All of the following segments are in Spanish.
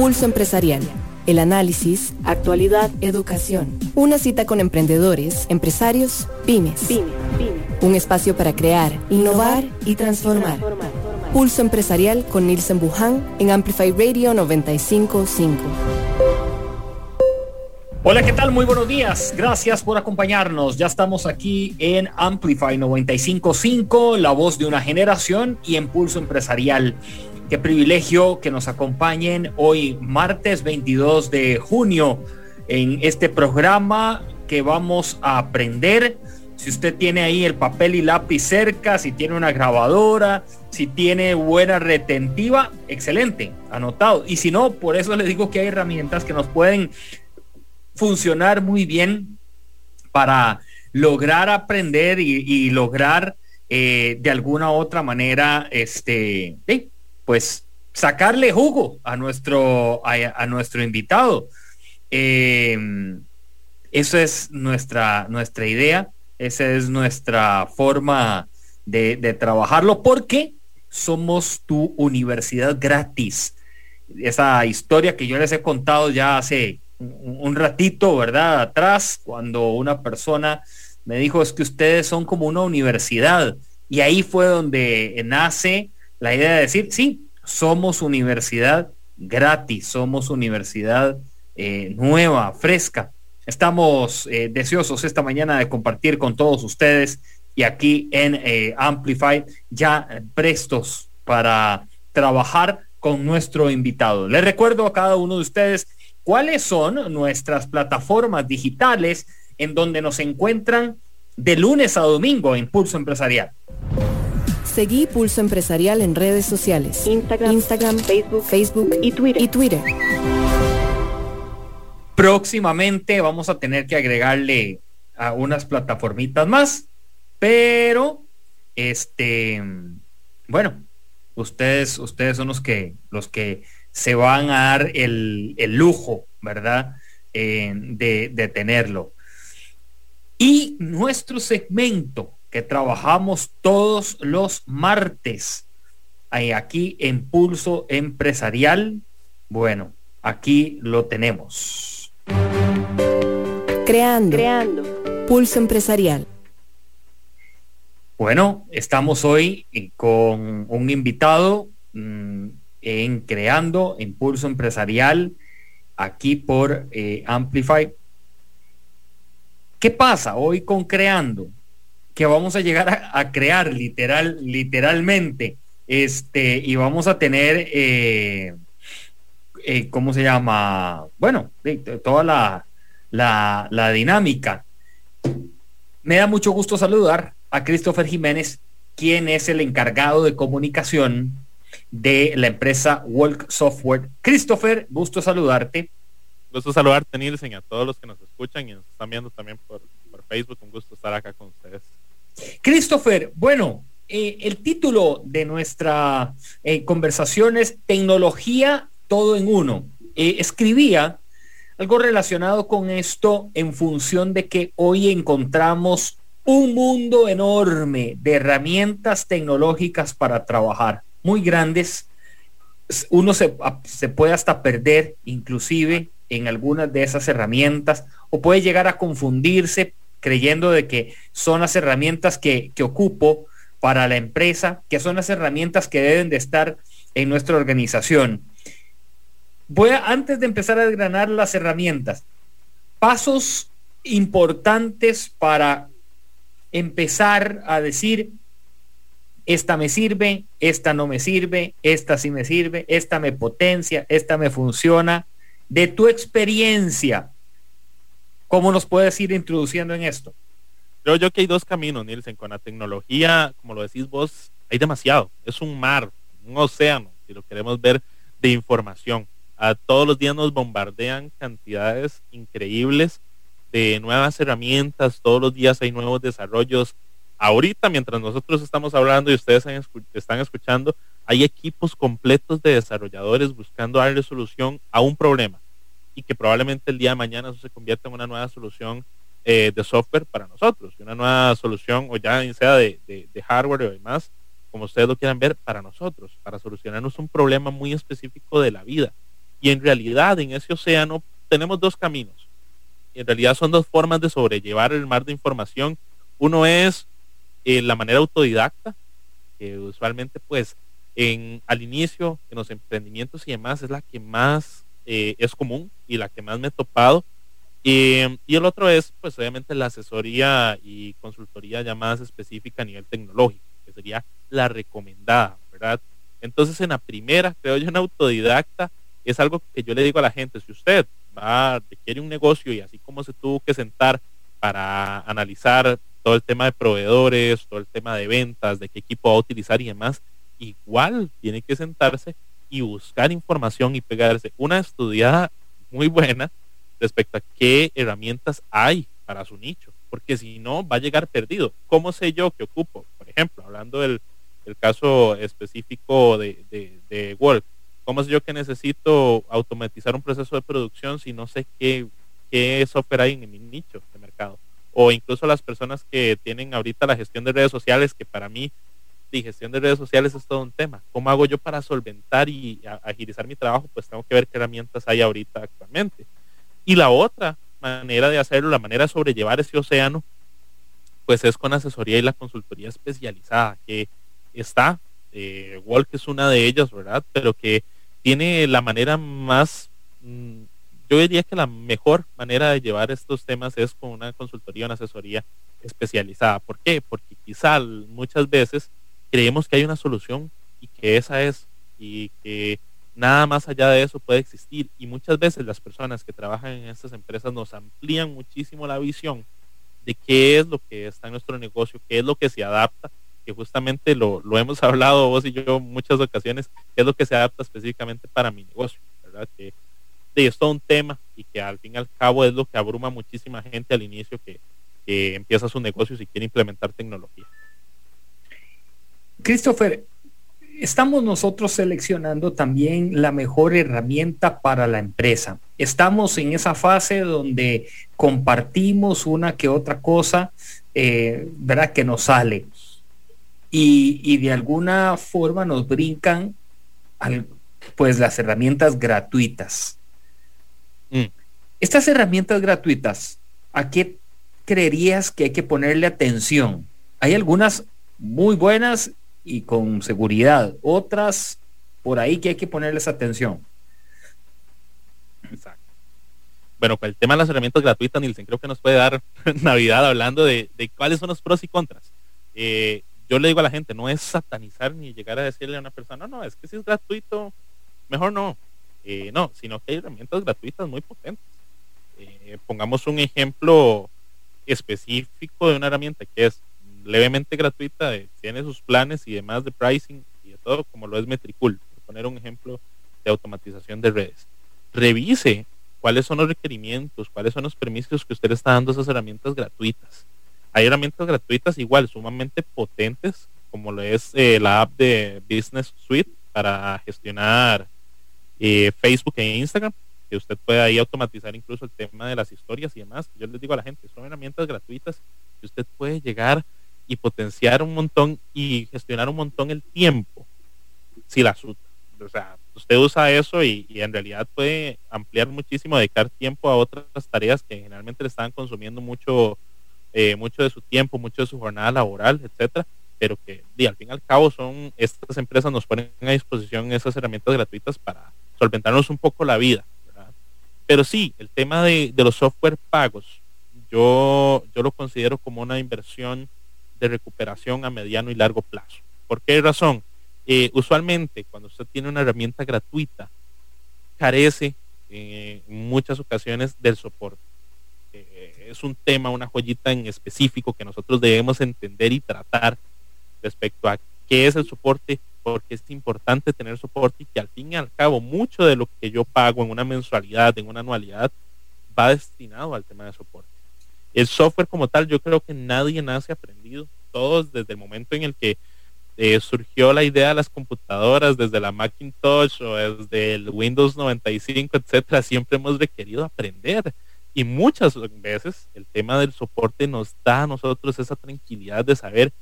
Pulso Empresarial. El análisis, actualidad, educación. Una cita con emprendedores, empresarios, pymes. Un espacio para crear, innovar y transformar. Pulso Empresarial con Nielsen Buján en Amplify Radio 955. Hola, ¿qué tal? Muy buenos días. Gracias por acompañarnos. Ya estamos aquí en Amplify 955, la voz de una generación y en Pulso Empresarial. Qué privilegio que nos acompañen hoy martes 22 de junio en este programa que vamos a aprender. Si usted tiene ahí el papel y lápiz cerca, si tiene una grabadora, si tiene buena retentiva, excelente, anotado. Y si no, por eso les digo que hay herramientas que nos pueden funcionar muy bien para lograr aprender y, lograr eh, de alguna otra manera, este, pues sacarle jugo a nuestro, a, nuestro invitado. Em, eso es nuestra, nuestra idea, esa es nuestra forma de, de trabajarlo, porque somos tu universidad gratis. Esa historia que yo les he contado ya hace un ratito, ¿verdad? Atrás, cuando una persona me dijo, es que ustedes son como una universidad. Y ahí fue donde nace la idea de decir, sí, somos universidad gratis, somos universidad eh, nueva, fresca. Estamos eh, deseosos esta mañana de compartir con todos ustedes y aquí en eh, Amplify ya prestos para trabajar con nuestro invitado. Les recuerdo a cada uno de ustedes cuáles son nuestras plataformas digitales en donde nos encuentran de lunes a domingo en Pulso Empresarial. Seguí Pulso Empresarial en redes sociales. Instagram, Facebook, Facebook y Twitter. y Twitter. Próximamente vamos a tener que agregarle a unas plataformitas más, pero este, bueno, ustedes, ustedes son los que, los que se van a dar el, lujo, ¿verdad? Eh, de, de tenerlo. Y nuestro segmento que trabajamos todos los martes aquí en Pulso Empresarial, bueno, aquí lo tenemos. Creando. Creando. Pulso Empresarial. Bueno, estamos hoy con un invitado mm, en Creando Impulso Empresarial aquí por eh, Amplify. ¿Qué pasa hoy con Creando? Que vamos a llegar a, crear literal, literalmente, este, y vamos a tener, eh, eh, ¿cómo se llama? Bueno, toda la, la, dinámica. Me da mucho gusto saludar a Christopher Jiménez, quien es el encargado de comunicación de la empresa Walk Software. Christopher, gusto saludarte. Gusto saludarte, Nielsen, a todos los que nos escuchan y nos están viendo también por, Facebook. Un gusto estar acá con ustedes. Christopher, bueno, eh, el título de nuestra eh, conversación es Tecnología todo en uno. Eh, escribía algo relacionado con esto en función de que hoy encontramos un mundo enorme de herramientas tecnológicas para trabajar muy grandes. Uno se, puede hasta perder inclusive en algunas de esas herramientas o puede llegar a confundirse creyendo de que son las herramientas que, que ocupo para la empresa, que son las herramientas que deben de estar en nuestra organización. Voy a, antes de empezar a desgranar las herramientas, pasos importantes para empezar a decir, esta me sirve, esta no me sirve, esta sí me sirve, esta me potencia, esta me funciona. De tu experiencia, ¿cómo nos puedes ir introduciendo en esto? Creo yo que hay dos caminos, Nielsen. Con la tecnología, como lo decís vos, hay demasiado. Es un mar, un océano, si lo queremos ver, de información. A todos los días nos bombardean cantidades increíbles de nuevas herramientas, todos los días hay nuevos desarrollos ahorita, mientras nosotros estamos hablando y ustedes están escuchando, hay equipos completos de desarrolladores buscando darle solución a un problema y que probablemente el día de mañana eso se convierta en una nueva solución eh, de software para nosotros, una nueva solución o ya sea de, de hardware o demás, como ustedes lo quieran ver, para nosotros, para solucionarnos un problema muy específico de la vida. Y en realidad en ese océano tenemos dos caminos. En realidad son dos formas de sobrellevar el mar de información. Uno es eh, la manera autodidacta, que usualmente pues en, al inicio en los emprendimientos y demás es la que más eh, es común y la que más me he topado. y el otro es pues obviamente la asesoría y consultoría ya más específica a nivel tecnológico, que sería la recomendada, ¿verdad? Entonces en la primera, creo yo, en autodidacta, es algo que yo le digo a la gente, si usted va, quiere un negocio y así como se tuvo que sentar para analizar todo el tema de proveedores, todo el tema de ventas, de qué equipo va a utilizar y demás, igual tiene que sentarse y buscar información y pegarse una estudiada muy buena respecto a qué herramientas hay para su nicho, porque si no va a llegar perdido. ¿Cómo sé yo que ocupo? Por ejemplo, hablando del, caso específico de, de, de ¿cómo sé yo que necesito automatizar un proceso de producción si no sé qué, qué software hay en mi nicho de mercado? o incluso las personas que tienen ahorita la gestión de redes sociales, que para mí la gestión de redes sociales es todo un tema. ¿Cómo hago yo para solventar y agilizar mi trabajo? Pues tengo que ver qué herramientas hay ahorita actualmente. Y la otra manera de hacerlo, la manera de sobrellevar ese océano, pues es con asesoría y la consultoría especializada, que está, eh, Walk es una de ellas, ¿verdad? Pero que tiene la manera más mm, yo diría que la mejor manera de llevar estos temas es con una consultoría, una asesoría especializada. ¿Por qué? Porque quizá muchas veces creemos que hay una solución y que esa es y que nada más allá de eso puede existir. Y muchas veces las personas que trabajan en estas empresas nos amplían muchísimo la visión de qué es lo que está en nuestro negocio, qué es lo que se adapta, que justamente lo, lo hemos hablado vos y yo muchas ocasiones, qué es lo que se adapta específicamente para mi negocio, ¿verdad? Que de es todo un tema y que al fin y al cabo es lo que abruma muchísima gente al inicio que, empieza su negocio y quiere implementar tecnología. Christopher, estamos nosotros seleccionando también la mejor herramienta para la empresa. Estamos en esa fase donde compartimos una que otra cosa, eh, ¿verdad? Que nos sale. Y, y, de alguna forma nos brincan al, pues las herramientas gratuitas. Mm. Estas herramientas gratuitas, ¿a qué creerías que hay que ponerle atención? Hay algunas muy buenas y con seguridad, otras por ahí que hay que ponerles atención. Exacto. Bueno, con el tema de las herramientas gratuitas, Nielsen, creo que nos puede dar Navidad hablando de, cuáles son los pros y contras. Eh, yo le digo a la gente, no es satanizar ni llegar a decirle a una persona, no, no, es que si es gratuito, mejor no. Eh, no, sino que hay herramientas gratuitas muy potentes. Eh, pongamos un ejemplo específico de una herramienta que es levemente gratuita, tiene sus planes y demás de pricing y de todo, como lo es Metricool, por poner un ejemplo de automatización de redes. Revise cuáles son los requerimientos, cuáles son los permisos que usted está dando a esas herramientas gratuitas. Hay herramientas gratuitas igual, sumamente potentes, como lo es eh, la app de Business Suite para gestionar eh, Facebook e Instagram, que usted puede ahí automatizar incluso el tema de las historias y demás. Yo les digo a la gente, son herramientas gratuitas que usted puede llegar y potenciar un montón y gestionar un montón el tiempo si la suta. O sea, usted usa eso y, en realidad puede ampliar muchísimo, dedicar tiempo a otras tareas que generalmente le están consumiendo mucho, eh, mucho de su tiempo, mucho de su jornada laboral, etcétera pero que al fin y al cabo son estas empresas nos ponen a disposición esas herramientas gratuitas para solventarnos un poco la vida. Pero sí, el tema de, los software pagos, yo, yo lo considero como una inversión de recuperación a mediano y largo plazo. ¿Por qué razón? Eh, usualmente cuando usted tiene una herramienta gratuita, carece eh, en muchas ocasiones del soporte. Eh, es un tema, una joyita en específico que nosotros debemos entender y tratar respecto a qué es el soporte, porque es importante tener soporte y que al fin y al cabo mucho de lo que yo pago en una mensualidad, en una anualidad, va destinado al tema de soporte. El software como tal, yo creo que nadie nace aprendido. Todos desde el momento en el que eh, surgió la idea de las computadoras, desde la Macintosh o desde el Windows 95, etcétera, siempre hemos requerido aprender. Y muchas veces el tema del soporte nos da a nosotros esa tranquilidad de saber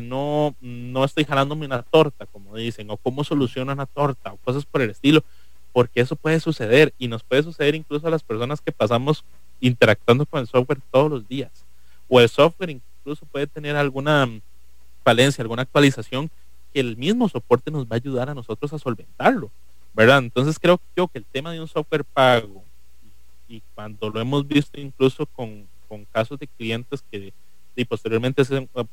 no, no estoy jalándome una torta, como dicen, o cómo soluciona una torta, o cosas por el estilo, porque eso puede suceder y nos puede suceder incluso a las personas que pasamos interactuando con el software todos los días. O el software incluso puede tener alguna falencia, alguna actualización que el mismo soporte nos va a ayudar a nosotros a solventarlo, ¿verdad? Entonces creo yo que el tema de un software pago y cuando lo hemos visto incluso con, con casos de clientes que y posteriormente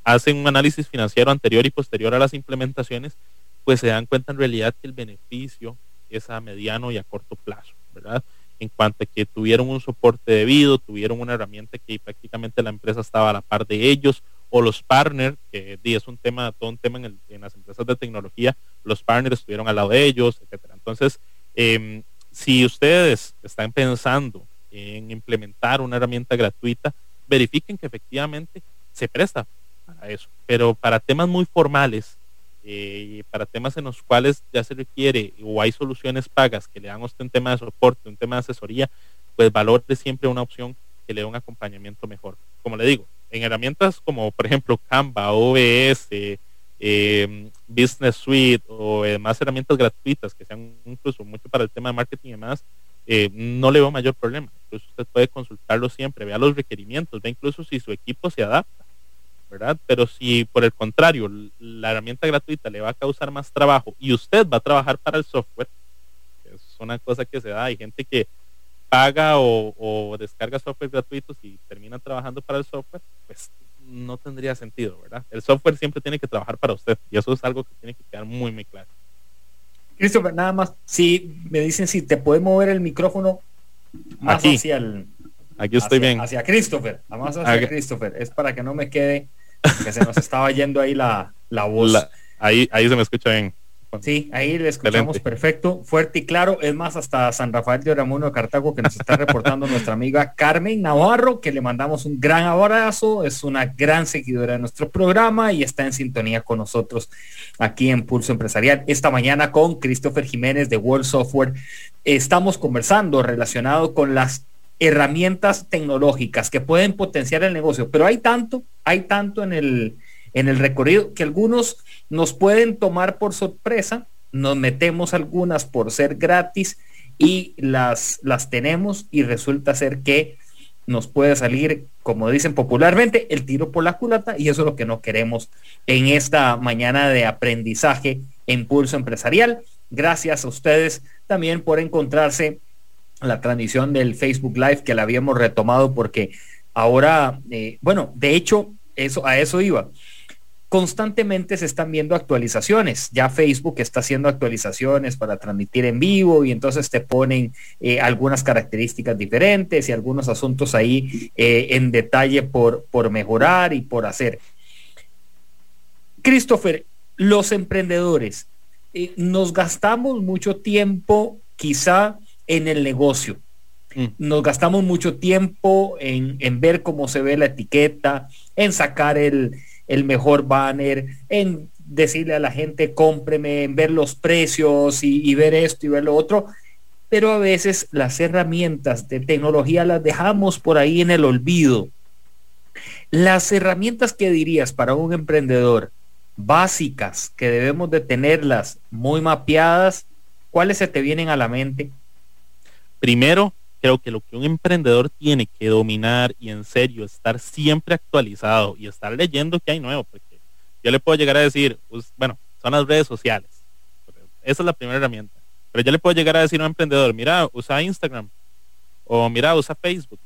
hacen, un análisis financiero anterior y posterior a las implementaciones, pues se dan cuenta en realidad que el beneficio es a mediano y a corto plazo, ¿verdad? En cuanto a que tuvieron un soporte debido, tuvieron una herramienta que prácticamente la empresa estaba a la par de ellos, o los partners, que es un tema, todo un tema en, las empresas de tecnología, los partners estuvieron al lado de ellos, etcétera. Entonces, em, si ustedes están pensando en implementar una herramienta gratuita, verifiquen que efectivamente se presta para eso. Pero para temas muy formales, eh, para temas en los cuales ya se requiere o hay soluciones pagas que le dan usted un tema de soporte, un tema de asesoría, pues valore siempre una opción que le dé un acompañamiento mejor. Como le digo, en herramientas como por ejemplo Canva, OBS, eh, Business Suite o demás herramientas gratuitas que sean incluso mucho para el tema de marketing y demás, eh, no le veo mayor problema. Incluso usted puede consultarlo siempre, vea los requerimientos, vea incluso si su equipo se adapta, ¿verdad? Pero si por el contrario la herramienta gratuita le va a causar más trabajo y usted va a trabajar para el software, es una cosa que se da, hay gente que paga o, descarga software gratuitos y termina trabajando para el software, pues no tendría sentido, ¿verdad? El software siempre tiene que trabajar para usted y eso es algo que tiene que quedar muy, muy claro. Christopher, nada más, si me dicen si te puede mover el micrófono más Aquí. hacia el... Aquí estoy bien. Hacia Christopher, más hacia Christopher. Es para que no me quede que se nos estaba yendo ahí la, la voz. ahí, ahí se me escucha bien. Sí, ahí le escuchamos perfecto, fuerte y claro. Es más, hasta San Rafael de Oramuno de Cartago que nos está reportando nuestra amiga Carmen Navarro, que le mandamos un gran abrazo. Es una gran seguidora de nuestro programa y está en sintonía con nosotros aquí en Pulso Empresarial. Esta mañana con Christopher Jiménez de World Software estamos conversando relacionado con las herramientas tecnológicas que pueden potenciar el negocio, pero hay tanto, hay tanto en el, en el recorrido que algunos nos pueden tomar por sorpresa, nos metemos algunas por ser gratis y las, las tenemos y resulta ser que nos puede salir, como dicen popularmente, el tiro por la culata y eso es lo que no queremos en esta mañana de aprendizaje en pulso empresarial. Gracias a ustedes también por encontrarse la transmisión del Facebook Live que la habíamos retomado porque ahora, eh, bueno, de hecho, eso, a eso iba constantemente se están viendo actualizaciones. Ya Facebook está haciendo actualizaciones para transmitir en vivo y entonces te ponen eh, algunas características diferentes y algunos asuntos ahí eh, en detalle por, por mejorar y por hacer. Christopher, los emprendedores, nos gastamos mucho tiempo quizá en el negocio. Mm. Nos gastamos mucho tiempo en, en ver cómo se ve la etiqueta, en sacar el, el mejor banner, en decirle a la gente cómpreme, en ver los precios y, ver esto y ver lo otro. Pero a veces las herramientas de tecnología las dejamos por ahí en el olvido. Las herramientas que dirías para un emprendedor básicas que debemos de tenerlas muy mapeadas, ¿cuáles se te vienen a la mente? Primero, creo que lo que un emprendedor tiene que dominar y en serio estar siempre actualizado y estar leyendo que hay nuevo, porque yo le puedo llegar a decir, bueno, son las redes sociales. Esa es la primera herramienta. Pero yo le puedo llegar a decir a un emprendedor, mira, usa Instagram o mira, usa Facebook.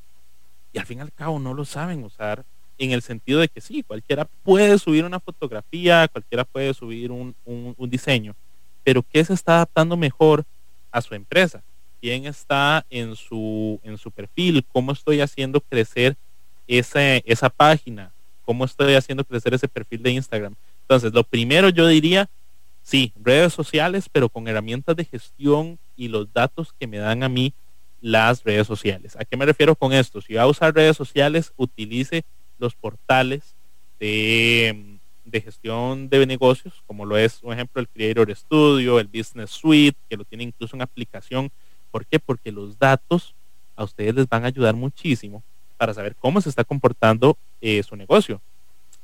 Y al fin y al cabo no lo saben usar en el sentido de que sí, cualquiera puede subir una fotografía, cualquiera puede subir un diseño, pero ¿qué se está adaptando mejor a su empresa? Quién está en su, en su perfil, cómo estoy haciendo crecer esa, esa página, cómo estoy haciendo crecer ese perfil de Instagram. Entonces, lo primero yo diría, sí, redes sociales, pero con herramientas de gestión y los datos que me dan a mí las redes sociales. ¿A qué me refiero con esto? Si va a usar redes sociales, utilice los portales de, de gestión de negocios, como lo es, por ejemplo, el Creator Studio, el Business Suite, que lo tiene incluso en aplicación ¿Por qué? Porque los datos a ustedes les van a ayudar muchísimo para saber cómo se está comportando eh, su negocio.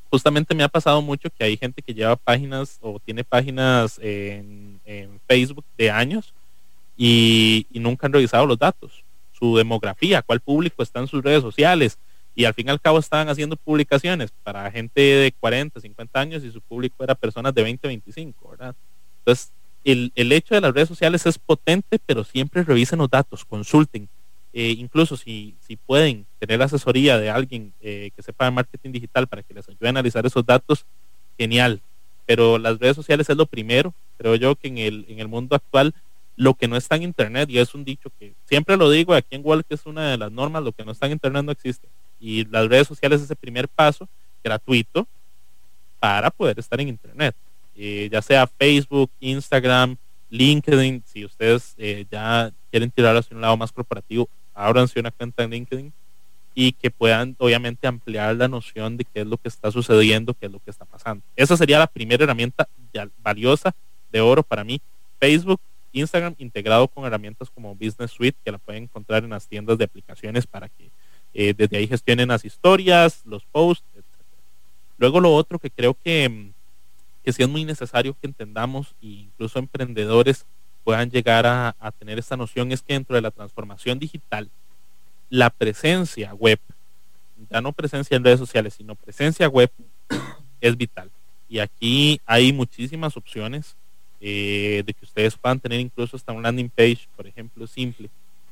Justamente me ha pasado mucho que hay gente que lleva páginas o tiene páginas en, Facebook de años y, nunca han revisado los datos, su demografía, cuál público está en sus redes sociales, y al fin y al cabo estaban haciendo publicaciones para gente de 40, 50 años y su público era personas de 20, 25, ¿verdad? Entonces, el, el hecho de las redes sociales es potente, pero siempre revisen los datos, consulten. Eh, incluso si, si pueden tener asesoría de alguien eh, que sepa de marketing digital para que les ayude a analizar esos datos, genial. Pero las redes sociales es lo primero. Creo yo que en el, en el mundo actual lo que no está en internet, y es un dicho que siempre lo digo aquí en Wall, que es una de las normas, lo que no está en internet no existe. Y las redes sociales es el primer paso gratuito para poder estar en internet. Eh, ya sea Facebook, Instagram, LinkedIn, si ustedes eh, ya quieren tirar hacia un lado más corporativo, ábranse una cuenta en LinkedIn y que puedan obviamente ampliar la noción de qué es lo que está sucediendo, qué es lo que está pasando. Esa sería la primera herramienta valiosa de oro para mí. Facebook, Instagram integrado con herramientas como Business Suite que la pueden encontrar en las tiendas de aplicaciones para que eh, desde ahí gestionen las historias, los posts, etc. Luego lo otro que creo que mm, que sí es muy necesario que entendamos e incluso emprendedores puedan llegar a, tener esta noción es que dentro de la transformación digital, la presencia web, ya no presencia en redes sociales, sino presencia web es vital. Y aquí hay muchísimas opciones eh, de que ustedes puedan tener incluso hasta un landing page, por ejemplo, simple.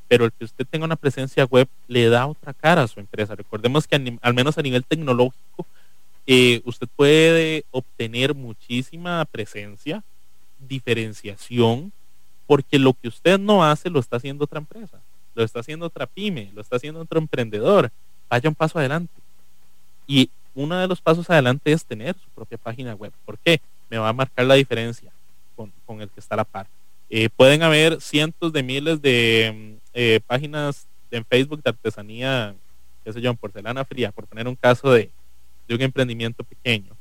Pero el que usted tenga una presencia web le da otra cara a su empresa. Recordemos que al menos a nivel tecnológico, eh, usted puede obtener muchísima presencia, diferenciación, porque lo que usted no hace lo está haciendo otra empresa, lo está haciendo otra pyme, lo está haciendo otro emprendedor. Vaya un paso adelante. Y uno de los pasos adelante es tener su propia página web. ¿Por qué? Me va a marcar la diferencia con, el que está a la par. Eh, pueden haber cientos de miles de mm, eh, páginas en Facebook de artesanía, qué sé yo, porcelana fría, por poner un caso de, de un emprendimiento pequeño.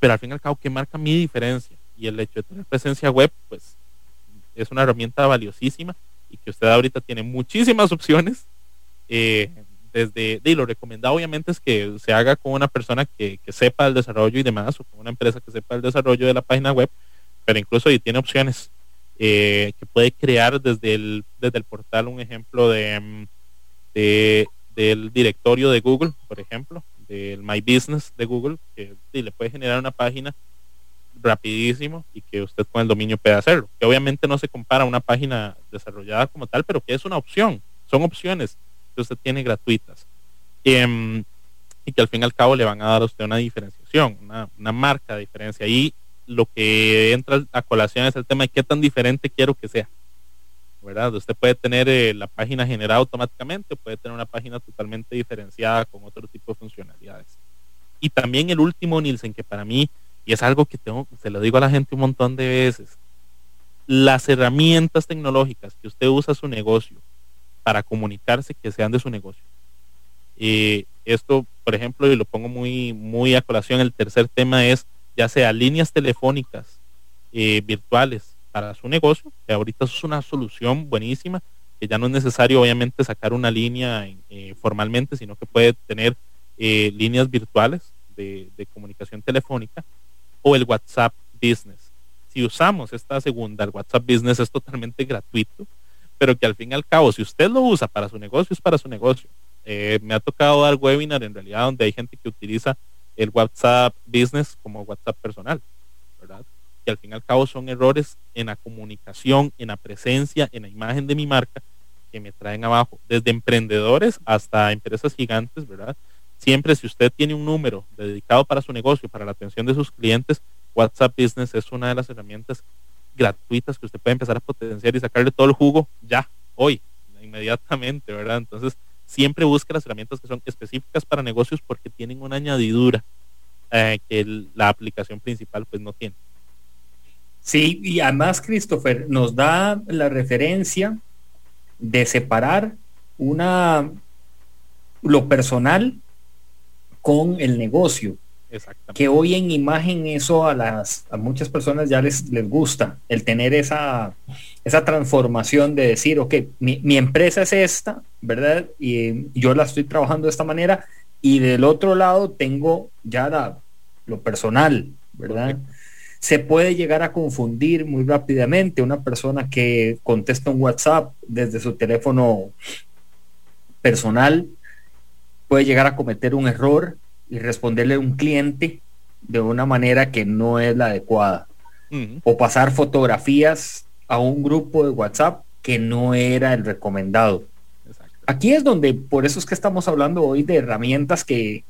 Pero al fin y al cabo, ¿qué marca mi diferencia? Y el hecho de tener presencia web, pues es una herramienta valiosísima y que usted ahorita tiene muchísimas opciones. Eh, desde, y lo recomendado obviamente es que se haga con una persona que, sepa el desarrollo y demás, o con una empresa que sepa el desarrollo de la página web, pero incluso ahí tiene opciones eh, que puede crear desde el, desde el portal un ejemplo de, de, del directorio de Google, por ejemplo, del My Business de Google, que le puede generar una página rapidísimo y que usted con el dominio puede hacerlo. Que obviamente no se compara a una página desarrollada como tal, pero que es una opción. Son opciones que usted tiene gratuitas. Em, y que al fin y al cabo le van a dar a usted una diferenciación, una, una marca de diferencia. Y lo que entra a colación es el tema de qué tan diferente quiero que sea. ¿Verdad? Usted puede tener eh, la página generada automáticamente, puede tener una página totalmente diferenciada con otro tipo de funcionalidades. Y también el último, Nielsen, que para mí, y es algo que tengo, se lo digo a la gente un montón de veces, las herramientas tecnológicas que usted usa su negocio para comunicarse que sean de su negocio. Eh, esto, por ejemplo, y lo pongo muy, muy a colación, el tercer tema es ya sea líneas telefónicas eh, virtuales para su negocio, que ahorita es una solución buenísima, que ya no es necesario obviamente sacar una línea eh, formalmente, sino que puede tener eh, líneas virtuales de, comunicación telefónica o el WhatsApp Business. Si usamos esta segunda, el WhatsApp Business es totalmente gratuito, pero que al fin y al cabo, si usted lo usa para su negocio, es para su negocio. Eh, me ha tocado dar webinar en realidad donde hay gente que utiliza el WhatsApp Business como WhatsApp personal, ¿verdad? Al fin y al cabo son errores en la comunicación, en la presencia, en la imagen de mi marca que me traen abajo, desde emprendedores hasta empresas gigantes, ¿verdad? Siempre si usted tiene un número dedicado para su negocio, para la atención de sus clientes, WhatsApp Business es una de las herramientas gratuitas que usted puede empezar a potenciar y sacarle todo el jugo ya, hoy, inmediatamente, ¿verdad? Entonces, siempre busque las herramientas que son específicas para negocios porque tienen una añadidura eh, que la aplicación principal pues no tiene. Sí, y además Christopher nos da la referencia de separar una lo personal con el negocio. Que hoy en imagen eso a las a muchas personas ya les, les gusta, el tener esa, esa transformación de decir, ok, mi, mi empresa es esta, ¿verdad? Y yo la estoy trabajando de esta manera, y del otro lado tengo ya la, lo personal, ¿verdad? Se puede llegar a confundir muy rápidamente. Una persona que contesta un WhatsApp desde su teléfono personal puede llegar a cometer un error y responderle a un cliente de una manera que no es la adecuada. O pasar fotografías a un grupo de WhatsApp que no era el recomendado. Aquí es donde, por eso es que estamos hablando hoy de herramientas que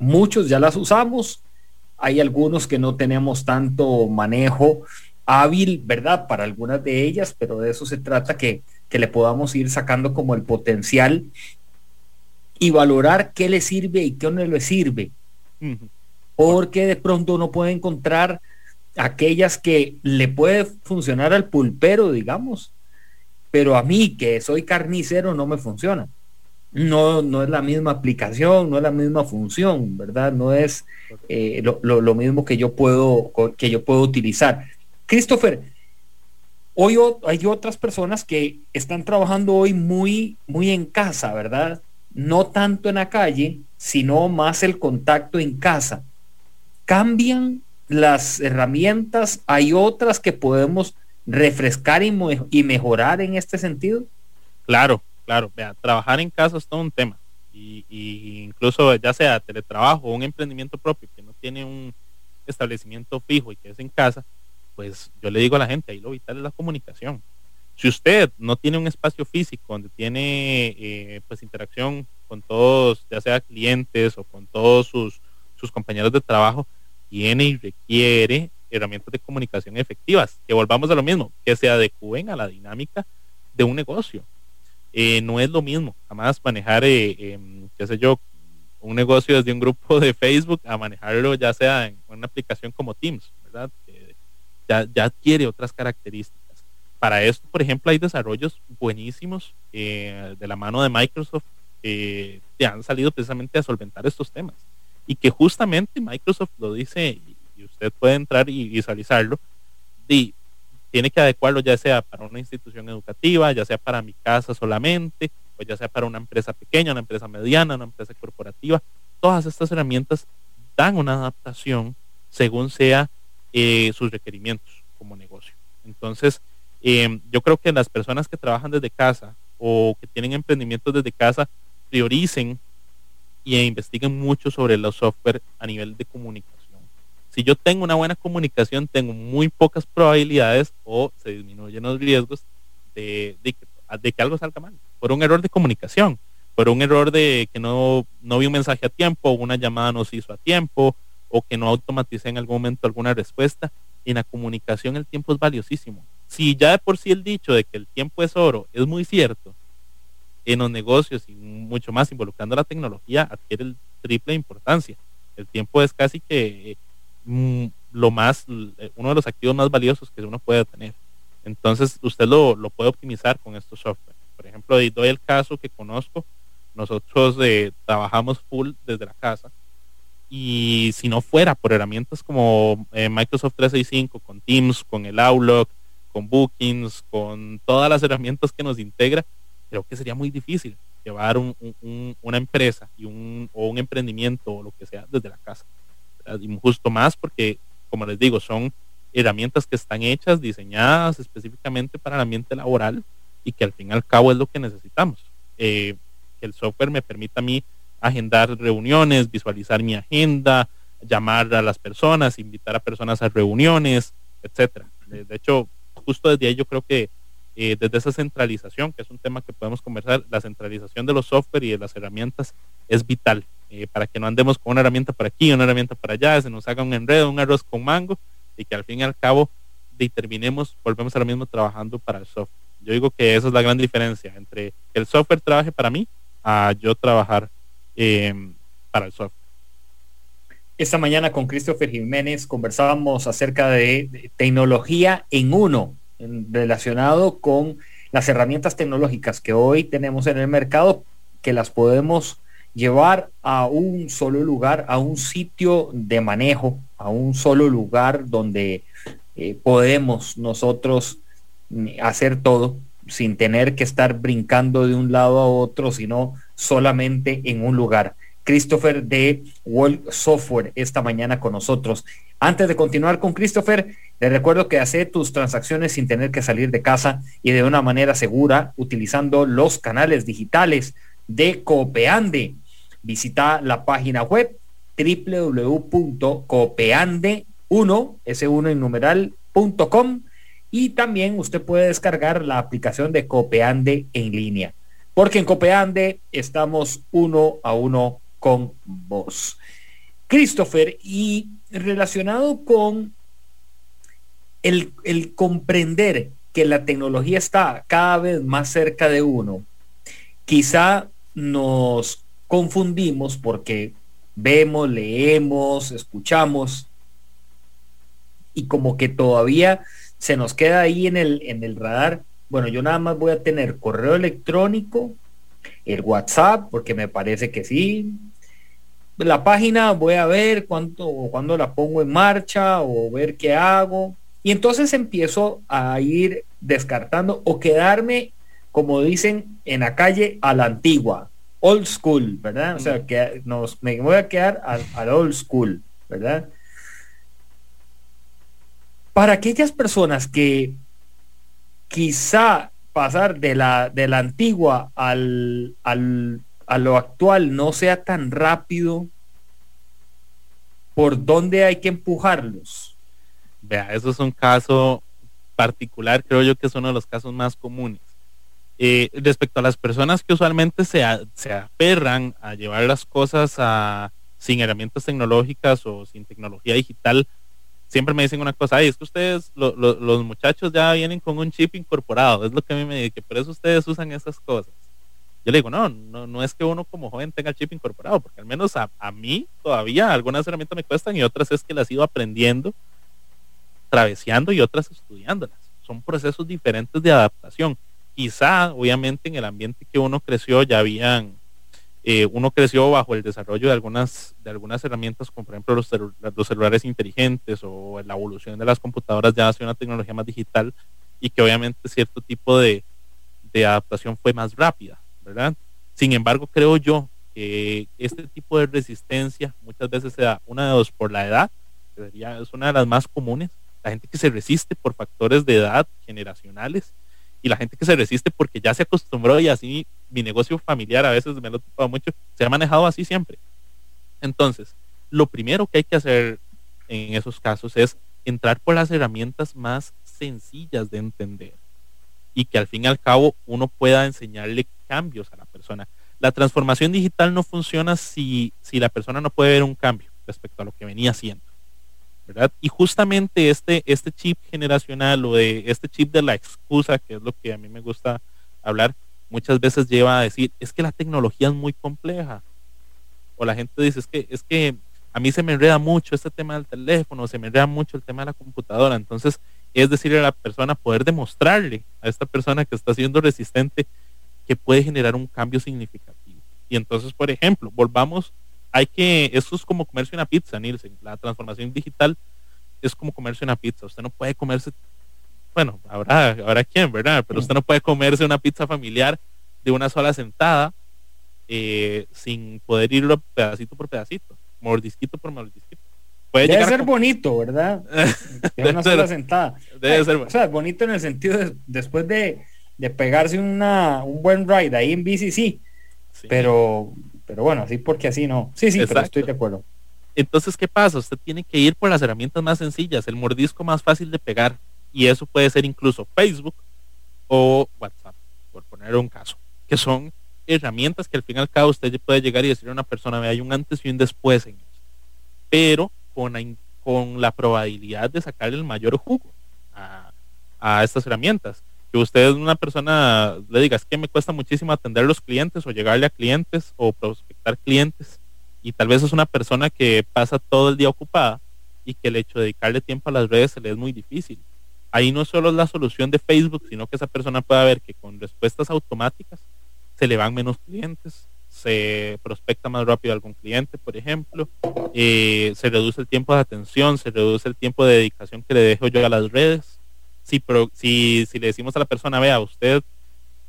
muchos ya las usamos, hay algunos que no tenemos tanto manejo hábil, ¿verdad? Para algunas de ellas, pero de eso se trata que, que le podamos ir sacando como el potencial y valorar qué le sirve y qué no le sirve. Porque de pronto uno puede encontrar aquellas que le puede funcionar al pulpero, digamos, pero a mí que soy carnicero no me funciona no, no es la misma aplicación, no es la misma función, ¿verdad? No es eh, lo, mismo que yo puedo, que yo puedo utilizar. Christopher, hoy hay otras personas que están trabajando hoy muy, muy en casa, ¿verdad? No tanto en la calle, sino más el contacto en casa. ¿Cambian las herramientas? ¿Hay otras que podemos refrescar y, y mejorar en este sentido? Claro, claro, vea, trabajar en casa es todo un tema. Y, incluso ya sea teletrabajo o un emprendimiento propio que no tiene un establecimiento fijo y que es en casa, pues yo le digo a la gente, ahí lo vital es la comunicación. Si usted no tiene un espacio físico donde tiene eh, pues interacción con todos, ya sea clientes o con todos sus, sus compañeros de trabajo, tiene y requiere herramientas de comunicación efectivas, que volvamos a lo mismo, que se adecúen a la dinámica de un negocio. Eh, no es lo mismo. Jamás manejar, eh, em, qué sé yo, un negocio desde un grupo de Facebook a manejarlo ya sea en una aplicación como Teams, ¿verdad? ya, adquiere otras características. Para esto, por ejemplo, hay desarrollos buenísimos eh, de la mano de Microsoft que han salido precisamente a solventar estos temas. Y que justamente Microsoft lo dice, y usted puede entrar y visualizarlo, y tiene que adecuarlo ya sea para una institución educativa, ya sea para mi casa solamente, o ya sea para una empresa pequeña, una empresa mediana, una empresa corporativa. Todas estas herramientas dan una adaptación según sea eh, sus requerimientos como negocio. Entonces, em, yo creo que las personas que trabajan desde casa o que tienen emprendimientos desde casa prioricen e investiguen mucho sobre los software a nivel de comunicación si yo tengo una buena comunicación, tengo muy pocas probabilidades o se disminuyen los riesgos de, que, algo salga mal, por un error de comunicación, por un error de que no, no vi un mensaje a tiempo, una llamada no se hizo a tiempo, o que no automaticé en algún momento alguna respuesta. En la comunicación el tiempo es valiosísimo. Si ya de por sí el dicho de que el tiempo es oro es muy cierto, en los negocios y mucho más involucrando la tecnología adquiere el triple importancia. El tiempo es casi que lo más, eh, uno de los activos más valiosos que uno puede tener. Entonces usted lo, puede optimizar con estos software. Por ejemplo, doy el caso que conozco, nosotros eh, trabajamos full desde la casa y si no fuera por herramientas como eh, Microsoft 365, con Teams, con el Outlook, con Bookings, con todas las herramientas que nos integra, creo que sería muy difícil llevar una empresa y un, o un emprendimiento o lo que sea desde la casa justo más porque, como les digo, son herramientas que están hechas, diseñadas específicamente para el ambiente laboral y que al fin y al cabo es lo que necesitamos. Eh, que el software me permita a mí agendar reuniones, visualizar mi agenda, llamar a las personas, invitar a personas a reuniones, etcétera. De, hecho, justo desde ahí yo creo que eh, desde esa centralización, que es un tema que podemos conversar, la centralización de los software y de las herramientas es vital eh, para que no andemos con una herramienta por aquí, una herramienta para allá, se nos haga un enredo, un arroz con mango y que al fin y al cabo determinemos, volvemos ahora mismo trabajando para el software. Yo digo que esa es la gran diferencia entre que el software trabaje para mí a yo trabajar em, para el software. Esta mañana con Christopher Jiménez conversábamos acerca de, tecnología en uno, relacionado con las herramientas tecnológicas que hoy tenemos en el mercado, que las podemos llevar a un solo lugar, a un sitio de manejo, a un solo lugar donde eh, podemos nosotros mm, hacer todo sin tener que estar brincando de un lado a otro, sino solamente en un lugar. Christopher de World Software esta mañana con nosotros. Antes de continuar con Christopher, le recuerdo que hace tus transacciones sin tener que salir de casa y de una manera segura utilizando los canales digitales de Copeande. Visita la página web www.copeande1, s1 en numeral.com y también usted puede descargar la aplicación de Copeande en línea. Porque en Copeande estamos uno a uno con vos. Christopher, y relacionado con el, comprender que la tecnología está cada vez más cerca de uno, quizá nos confundimos porque vemos, leemos, escuchamos y como que todavía se nos queda ahí en el, en el radar. Bueno, yo nada más voy a tener correo electrónico, el WhatsApp, porque me parece que sí. La página voy a ver cuánto, cuándo la pongo en marcha o ver qué hago. Y entonces empiezo a ir descartando o quedarme, como dicen en la calle, a la antigua, old school, ¿verdad? O sea, que nos, me voy a quedar al, al old school, ¿verdad? Para aquellas personas que quizá pasar de la, de la antigua al, al, a lo actual no sea tan rápido, ¿por dónde hay que empujarlos? Vea, eso es un caso particular, creo yo que es uno de los casos más comunes. Eh, respecto a las personas que usualmente se, a, se aferran a llevar las cosas a, sin herramientas tecnológicas o sin tecnología digital, siempre me dicen una cosa, ay, es que ustedes, lo, lo, los muchachos ya vienen con un chip incorporado, es lo que a mí me dice, por eso ustedes usan esas cosas. Yo le digo, no, no, no es que uno como joven tenga el chip incorporado, porque al menos a, a mí todavía algunas herramientas me cuestan y otras es que las ido aprendiendo, traveseando y otras estudiándolas. Son procesos diferentes de adaptación. Quizá, obviamente, en el ambiente que uno creció ya habían eh, uno creció bajo el desarrollo de algunas, de algunas herramientas, como por ejemplo los, los, celulares inteligentes o la evolución de las computadoras ya hacia una tecnología más digital y que obviamente cierto tipo de, de adaptación fue más rápida, ¿verdad? Sin embargo, creo yo que este tipo de resistencia muchas veces se da, una de dos, por la edad, que sería, es una de las más comunes, la gente que se resiste por factores de edad generacionales y la gente que se resiste porque ya se acostumbró y así mi negocio familiar a veces me lo he mucho, se ha manejado así siempre. Entonces, lo primero que hay que hacer en esos casos es entrar por las herramientas más sencillas de entender y que al fin y al cabo uno pueda enseñarle cambios a la persona. La transformación digital no funciona si, si la persona no puede ver un cambio respecto a lo que venía haciendo. ¿verdad? Y justamente este, este chip generacional o de este chip de la excusa, que es lo que a mí me gusta hablar, muchas veces lleva a decir, es que la tecnología es muy compleja. O la gente dice, es que, es que a mí se me enreda mucho este tema del teléfono, se me enreda mucho el tema de la computadora. Entonces, es decirle a la persona, poder demostrarle a esta persona que está siendo resistente que puede generar un cambio significativo. Y entonces, por ejemplo, volvamos hay que, esto es como comerse una pizza, Nielsen. La transformación digital es como comerse una pizza. Usted no puede comerse, bueno, ahora, ahora quién, ¿verdad? Pero usted no puede comerse una pizza familiar de una sola sentada eh, sin poder irlo pedacito por pedacito, mordisquito por mordisquito. Puede debe ser bonito, ¿verdad? de una sola sentada. Debe ser bueno. O sea, bonito en el sentido de después de, de pegarse una, un buen ride ahí en bici, sí. sí. Pero pero bueno, así porque así no. Sí, sí, Exacto. pero estoy de acuerdo. Entonces, ¿qué pasa? Usted tiene que ir por las herramientas más sencillas, el mordisco más fácil de pegar. Y eso puede ser incluso Facebook o WhatsApp, por poner un caso, que son herramientas que al fin y al cabo usted puede llegar y decirle a una persona, hay un antes y un después en eso. Pero con la, probabilidad de sacarle el mayor jugo a, estas herramientas que usted es una persona le diga, es que me cuesta muchísimo atender los clientes o llegarle a clientes o prospectar clientes y tal vez es una persona que pasa todo el día ocupada y que el hecho de dedicarle tiempo a las redes se le es muy difícil. Ahí no solo es la solución de Facebook, sino que esa persona puede ver que con respuestas automáticas se le van menos clientes, se prospecta más rápido a algún cliente, por ejemplo, eh, se reduce el tiempo de atención, se reduce el tiempo de dedicación que le dejo yo a las redes. Si, si, si le decimos a la persona, vea, usted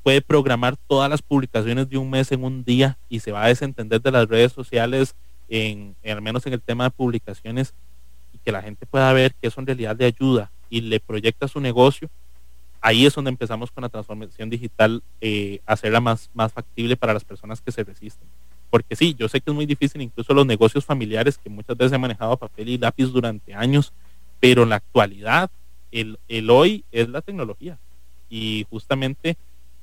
puede programar todas las publicaciones de un mes en un día y se va a desentender de las redes sociales, en, al menos en el tema de publicaciones, y que la gente pueda ver que eso en realidad le ayuda y le proyecta su negocio, ahí es donde empezamos con la transformación digital, eh, hacerla más, más factible para las personas que se resisten. Porque sí, yo sé que es muy difícil, incluso los negocios familiares que muchas veces han manejado papel y lápiz durante años, pero en la actualidad, el, el hoy es la tecnología. Y justamente,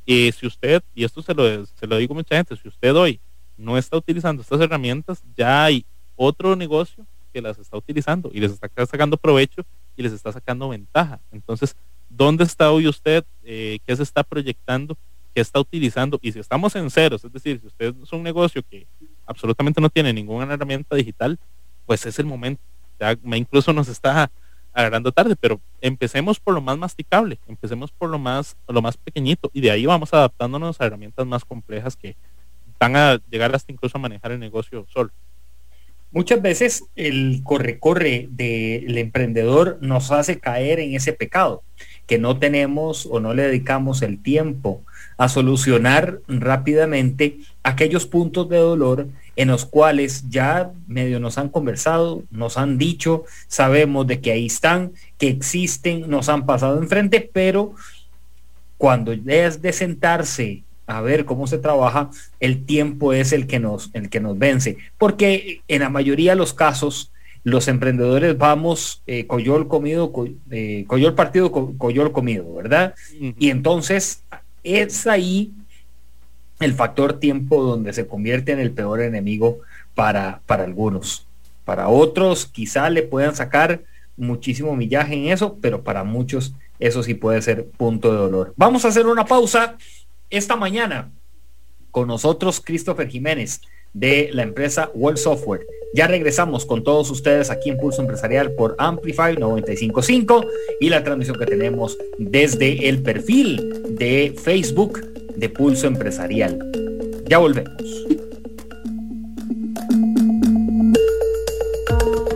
eh, si usted, y esto se lo, se lo digo mucha gente, si usted hoy no está utilizando estas herramientas, ya hay otro negocio que las está utilizando y les está sacando provecho y les está sacando ventaja. Entonces, ¿dónde está hoy usted? Eh, ¿Qué se está proyectando? ¿Qué está utilizando? Y si estamos en ceros, es decir, si usted es un negocio que absolutamente no tiene ninguna herramienta digital, pues es el momento. Ya me incluso nos está agarrando tarde, pero empecemos por lo más masticable, empecemos por lo más, lo más pequeñito y de ahí vamos adaptándonos a herramientas más complejas que van a llegar hasta incluso a manejar el negocio solo. Muchas veces el corre-corre del emprendedor nos hace caer en ese pecado, que no tenemos o no le dedicamos el tiempo a solucionar rápidamente aquellos puntos de dolor en los cuales ya medio nos han conversado, nos han dicho, sabemos de que ahí están, que existen, nos han pasado enfrente, pero cuando es de sentarse a ver cómo se trabaja, el tiempo es el que nos, el que nos vence. Porque en la mayoría de los casos, los emprendedores vamos eh, coyol comido, eh, coyol partido, coyol comido, ¿verdad? Y entonces es ahí el factor tiempo donde se convierte en el peor enemigo para, para algunos. Para otros quizá le puedan sacar muchísimo millaje en eso, pero para muchos eso sí puede ser punto de dolor. Vamos a hacer una pausa esta mañana con nosotros Christopher Jiménez de la empresa World Software. Ya regresamos con todos ustedes aquí en Pulso Empresarial por Amplify 955 y la transmisión que tenemos desde el perfil de Facebook de Pulso Empresarial. Ya volvemos.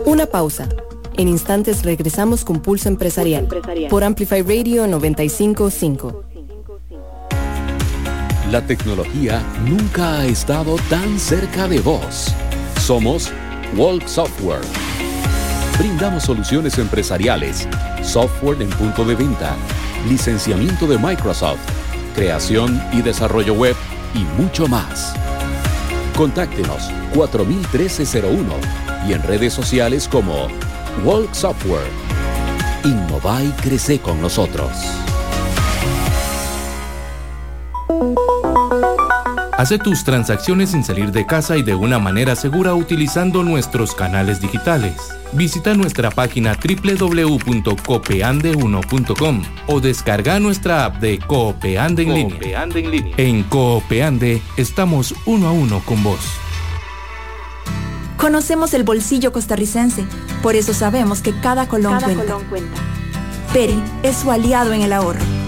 Una pausa. En instantes regresamos con Pulso Empresarial, por Amplify Radio 955. La tecnología nunca ha estado tan cerca de vos. Somos Walk Software. Brindamos soluciones empresariales, software en punto de venta, licenciamiento de Microsoft, creación y desarrollo web y mucho más. Contáctenos 401301 y en redes sociales como Walk Software. Innova y crece con nosotros. Hace tus transacciones sin salir de casa y de una manera segura utilizando nuestros canales digitales. Visita nuestra página www.copeande1.com o descarga nuestra app de Coopeande en, línea. en Coopeande estamos uno a uno con vos. Conocemos el bolsillo costarricense, por eso sabemos que cada colón, cuenta. colón cuenta. Peri es su aliado en el ahorro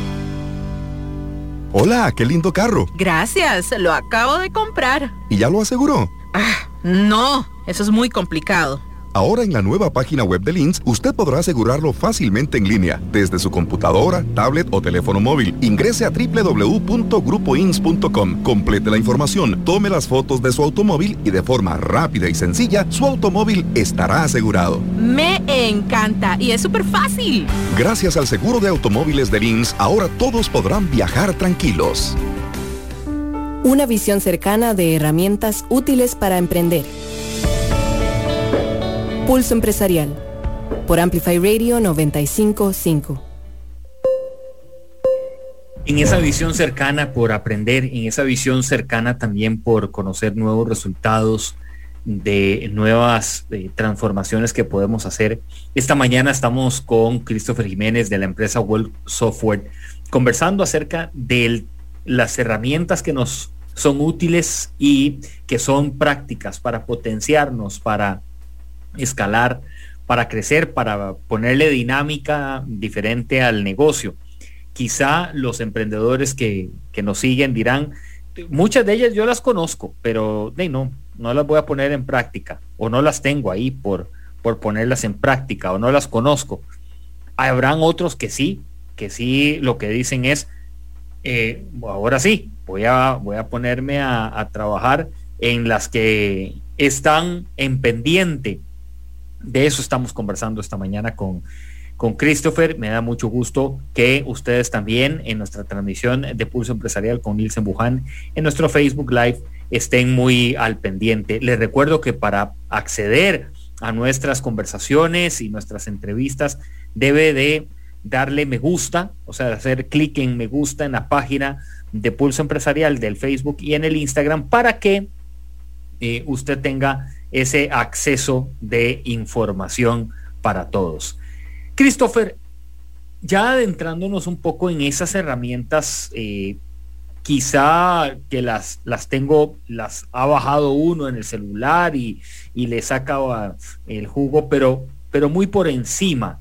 Hola, qué lindo carro. Gracias, lo acabo de comprar. ¿Y ya lo aseguró? Ah, no, eso es muy complicado. Ahora en la nueva página web de Lins, usted podrá asegurarlo fácilmente en línea, desde su computadora, tablet o teléfono móvil. Ingrese a www.grupoins.com, complete la información, tome las fotos de su automóvil y de forma rápida y sencilla, su automóvil estará asegurado. Me encanta y es súper fácil. Gracias al seguro de automóviles de Lins, ahora todos podrán viajar tranquilos. Una visión cercana de herramientas útiles para emprender. Pulso Empresarial por Amplify Radio 955. En esa visión cercana por aprender, en esa visión cercana también por conocer nuevos resultados de nuevas eh, transformaciones que podemos hacer. Esta mañana estamos con Christopher Jiménez de la empresa World Software conversando acerca de las herramientas que nos son útiles y que son prácticas para potenciarnos, para escalar, para crecer, para ponerle dinámica diferente al negocio. Quizá los emprendedores que, nos siguen dirán, muchas de ellas yo las conozco, pero de no, no las voy a poner en práctica o no las tengo ahí por, por ponerlas en práctica o no las conozco. Habrán otros que sí, que sí lo que dicen es, eh, ahora sí, voy a, voy a ponerme a, trabajar en las que están en pendiente. De eso estamos conversando esta mañana con, con Christopher. Me da mucho gusto que ustedes también en nuestra transmisión de Pulso Empresarial con Nielsen Buján en nuestro Facebook Live estén muy al pendiente. Les recuerdo que para acceder a nuestras conversaciones y nuestras entrevistas debe de darle me gusta, o sea, hacer clic en me gusta en la página de Pulso Empresarial del Facebook y en el Instagram para que eh, usted tenga ese acceso de información para todos. Christopher, ya adentrándonos un poco en esas herramientas, eh, quizá que las, las tengo, las ha bajado uno en el celular y, y le saca el jugo, pero, pero muy por encima.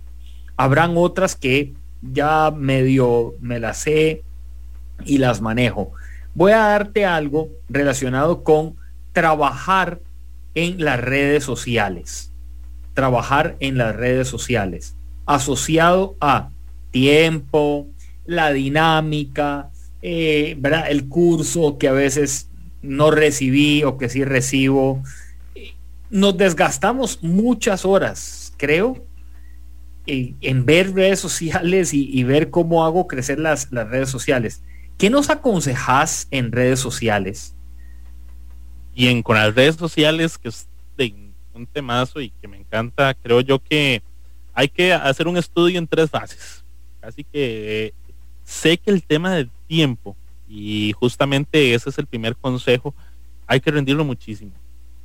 Habrán otras que ya medio me las sé y las manejo. Voy a darte algo relacionado con trabajar en las redes sociales. Trabajar en las redes sociales. Asociado a tiempo, la dinámica, eh, el curso que a veces no recibí o que sí recibo. Nos desgastamos muchas horas, creo, en, ver redes sociales y, ver cómo hago crecer las, las redes sociales. ¿Qué nos aconsejas en redes sociales? Bien, con las redes sociales, que es de un temazo y que me encanta, creo yo que hay que hacer un estudio en tres fases. Así que eh, sé que el tema del tiempo, y justamente ese es el primer consejo, hay que rendirlo muchísimo.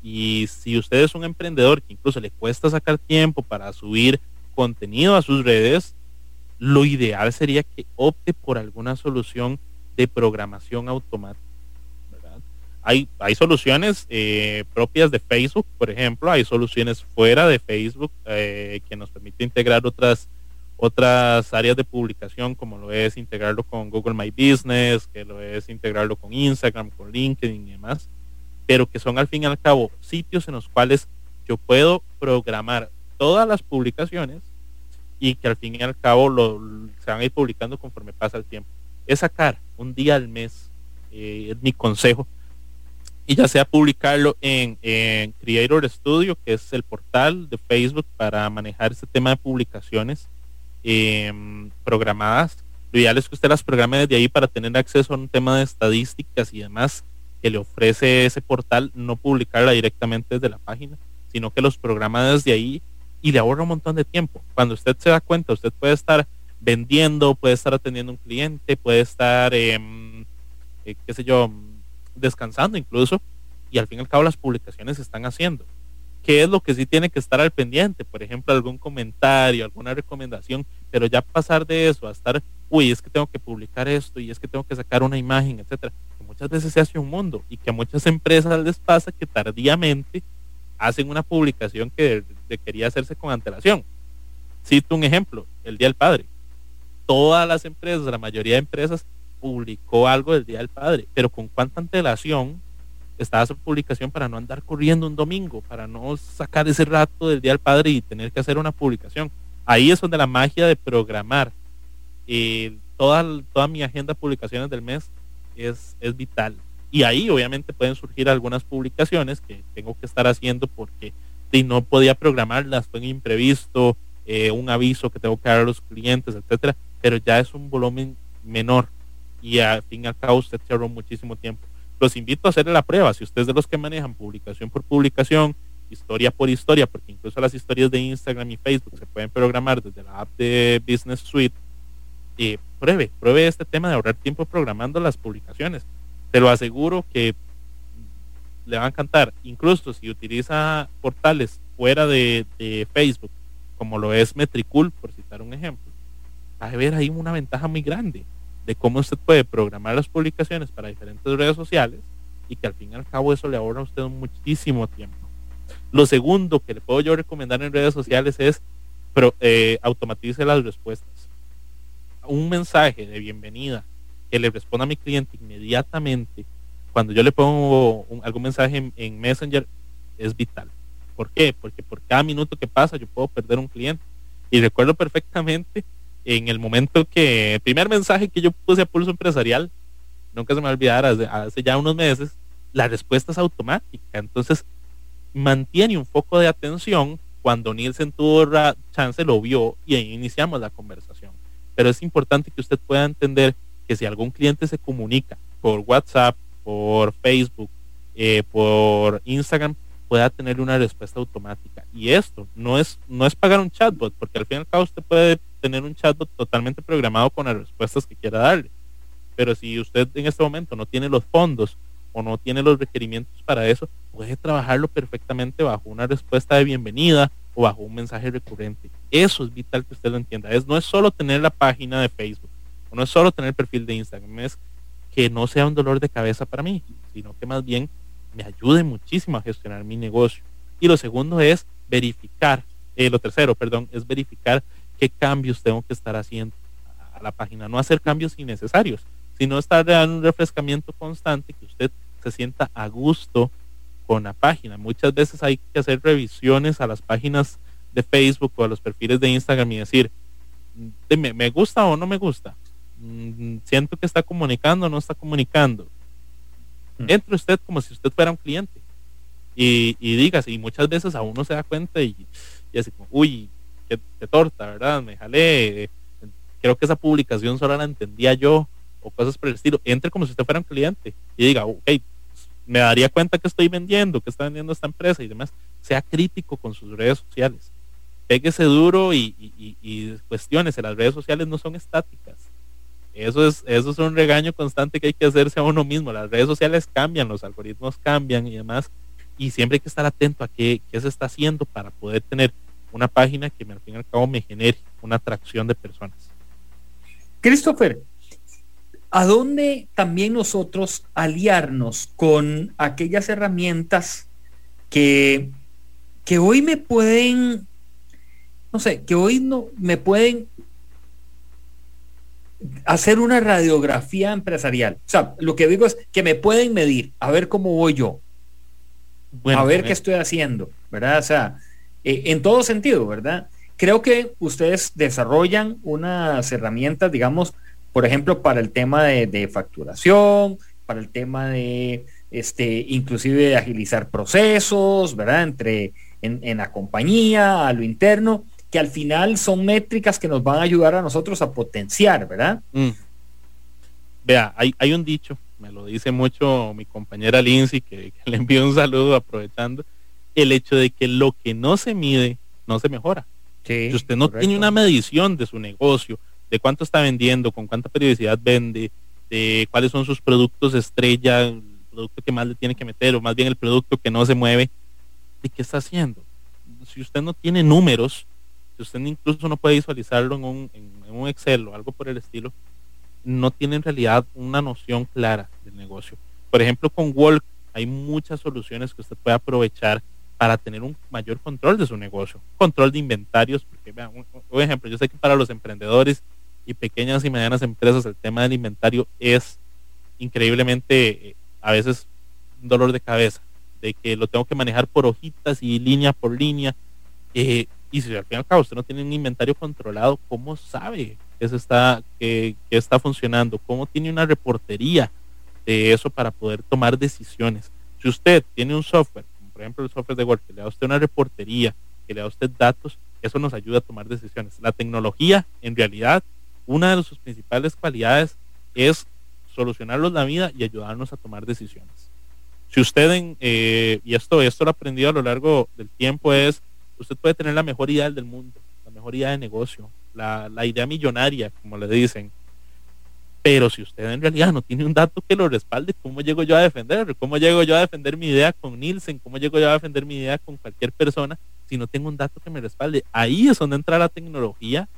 Y si usted es un emprendedor que incluso le cuesta sacar tiempo para subir contenido a sus redes, lo ideal sería que opte por alguna solución de programación automática. Hay, hay soluciones eh, propias de Facebook, por ejemplo, hay soluciones fuera de Facebook eh, que nos permite integrar otras, otras áreas de publicación, como lo es integrarlo con Google My Business, que lo es integrarlo con Instagram, con LinkedIn y demás, pero que son al fin y al cabo sitios en los cuales yo puedo programar todas las publicaciones y que al fin y al cabo lo, se van a ir publicando conforme pasa el tiempo. Es sacar un día al mes, eh, es mi consejo, y ya sea publicarlo en, Creator Studio, que es el portal de Facebook para manejar este tema de publicaciones em, programadas. Lo ideal es que usted las programe desde ahí para tener acceso a un tema de estadísticas y demás que le ofrece ese portal, no publicarla directamente desde la página, sino que los programa desde ahí y le ahorra un montón de tiempo. Cuando usted se da cuenta, usted puede estar vendiendo, puede estar atendiendo un cliente, puede estar, em, eh, qué sé yo, descansando incluso, y al fin y al cabo las publicaciones se están haciendo. ¿Qué es lo que sí tiene que estar al pendiente? Por ejemplo, algún comentario, alguna recomendación, pero ya pasar de eso a estar, uy, es que tengo que publicar esto y es que tengo que sacar una imagen, etcétera, que muchas veces se hace un mundo y que a muchas empresas les pasa que tardíamente hacen una publicación que quería hacerse con antelación. Cito un ejemplo, el Día del Padre. Todas las empresas, la mayoría de empresas, publicó algo del Día del Padre, pero con cuánta antelación estaba su publicación para no andar corriendo un domingo, para no sacar ese rato del Día del Padre y tener que hacer una publicación. Ahí es donde la magia de programar eh, toda, toda mi agenda de publicaciones del mes es, es vital. Y ahí obviamente pueden surgir algunas publicaciones que tengo que estar haciendo porque si no podía programarlas, fue un imprevisto, eh, un aviso que tengo que dar a los clientes, etcétera, pero ya es un volumen menor y al fin y al cabo usted se ahorró muchísimo tiempo. Los invito a hacerle la prueba, si ustedes de los que manejan publicación por publicación, historia por historia, porque incluso las historias de Instagram y Facebook se pueden programar desde la app de Business Suite, eh, pruebe, pruebe este tema de ahorrar tiempo programando las publicaciones. Te lo aseguro que le va a encantar. Incluso si utiliza portales fuera de, Facebook, como lo es Metricool, por citar un ejemplo, va a ver ahí una ventaja muy grande de cómo usted puede programar las publicaciones para diferentes redes sociales y que al fin y al cabo eso le ahorra a usted muchísimo tiempo. Lo segundo que le puedo yo recomendar en redes sociales es pero, eh, automatice las respuestas. Un mensaje de bienvenida que le responda a mi cliente inmediatamente cuando yo le pongo algún mensaje en, Messenger es vital. ¿Por qué? Porque por cada minuto que pasa yo puedo perder un cliente. Y recuerdo perfectamente en el momento que, el primer mensaje que yo puse a Pulso Empresarial, nunca se me va a olvidar, hace, ya unos meses, la respuesta es automática. Entonces, mantiene un foco de atención. Cuando Nielsen tuvo chance, lo vio y ahí iniciamos la conversación. Pero es importante que usted pueda entender que si algún cliente se comunica por WhatsApp, por Facebook, eh, por Instagram, pueda tener una respuesta automática. Y esto no es, no es pagar un chatbot, porque al fin y al cabo usted puede tener un chatbot totalmente programado con las respuestas que quiera darle. Pero si usted en este momento no tiene los fondos o no tiene los requerimientos para eso, puede trabajarlo perfectamente bajo una respuesta de bienvenida o bajo un mensaje recurrente. Eso es vital que usted lo entienda. Es, no es solo tener la página de Facebook, o no es solo tener el perfil de Instagram, es que no sea un dolor de cabeza para mí, sino que más bien me ayude muchísimo a gestionar mi negocio. Y lo segundo es verificar, eh, lo tercero, perdón, es verificar qué cambios tengo que estar haciendo a la página, no hacer cambios innecesarios, sino estar dando un refrescamiento constante, que usted se sienta a gusto con la página. Muchas veces hay que hacer revisiones a las páginas de Facebook o a los perfiles de Instagram y decir, ¿me, me gusta o no me gusta? Mm, siento que está comunicando o no está comunicando. Mm. Entre usted como si usted fuera un cliente y, y digas, y muchas veces a uno se da cuenta y, y así como, uy, qué, torta, ¿verdad? Me jalé, creo que esa publicación solo la entendía yo o cosas por el estilo. Entre como si usted fuera un cliente y diga, ok, me daría cuenta que estoy vendiendo, que está vendiendo esta empresa y demás. Sea crítico con sus redes sociales. Péguese duro y, y, y cuestiones. Las redes sociales no son estáticas. Eso es, eso es un regaño constante que hay que hacerse a uno mismo. Las redes sociales cambian, los algoritmos cambian y demás. Y siempre hay que estar atento a qué, qué se está haciendo para poder tener una página que al fin y al cabo me genere una atracción de personas. Christopher, ¿a dónde también nosotros aliarnos con aquellas herramientas que, que hoy me pueden, no sé, que hoy no me pueden hacer una radiografía empresarial. O sea, lo que digo es que me pueden medir, a ver cómo voy yo, a ver qué estoy haciendo, ¿verdad? O sea, eh, en todo sentido, ¿verdad? Creo que ustedes desarrollan unas herramientas, digamos, por ejemplo, para el tema de, facturación, para el tema de, este, inclusive de agilizar procesos, ¿verdad? Entre en, en la compañía, a lo interno que al final son métricas que nos van a ayudar a nosotros a potenciar, ¿verdad? Mm. Vea, hay, hay, un dicho, me lo dice mucho mi compañera Lindsay, que, le envío un saludo aprovechando, el hecho de que lo que no se mide no se mejora. si usted no tiene una medición de su negocio, de cuánto está vendiendo, con cuánta periodicidad vende, de cuáles son sus productos estrella, el producto que más le tiene que meter, o más bien el producto que no se mueve, ¿de qué está haciendo? Si usted no tiene números, si usted incluso no puede visualizarlo en un, en, un Excel o algo por el estilo, no tiene en realidad una noción clara del negocio. Por ejemplo, con Walk hay muchas soluciones que usted puede aprovechar para tener un mayor control de su negocio. Control de inventarios, porque vean, un, ejemplo, yo sé que para los emprendedores y pequeñas y medianas empresas el tema del inventario es increíblemente eh, a veces un dolor de cabeza, de que lo tengo que manejar por hojitas y línea por línea. Eh, y si al fin y al cabo usted no tiene un inventario controlado, ¿cómo sabe que, está, que, está funcionando? ¿Cómo tiene una reportería de eso para poder tomar decisiones? Si usted tiene un software, por ejemplo el software de Word, que le da a usted una reportería, que le da a usted datos, eso nos ayuda a tomar decisiones. La tecnología, en realidad, una de sus principales cualidades es solucionarnos la vida y ayudarnos a tomar decisiones. Si usted, en, eh, y esto, esto lo aprendido a lo largo del tiempo, es usted puede tener la mejor idea del mundo, la mejor idea de negocio, la, idea millonaria, como le dicen. Pero si usted en realidad no tiene un dato que lo respalde, ¿cómo llego yo a defender? ¿Cómo llego yo a defender mi idea con Nielsen? ¿Cómo llego yo a defender mi idea con cualquier persona si no tengo un dato que me respalde? Ahí es donde entra la tecnología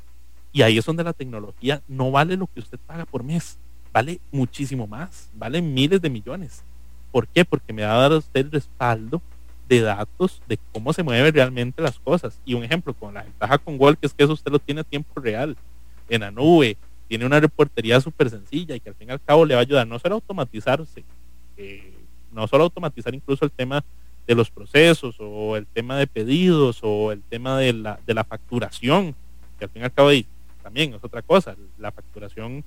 y ahí es donde la tecnología no vale lo que usted paga por mes, vale muchísimo más, vale miles de millones. ¿Por qué? Porque me va a dar usted el respaldo de datos de cómo se mueven realmente las cosas. Y un ejemplo, con la ventaja con Walk es que eso usted lo tiene a tiempo real, en la nube, tiene una reportería súper sencilla y que al fin y al cabo le va a ayudar no solo a automatizarse, eh, no solo automatizar incluso el tema de los procesos o el tema de pedidos o el tema de la, de la facturación, que al fin y al cabo también es otra cosa. La facturación,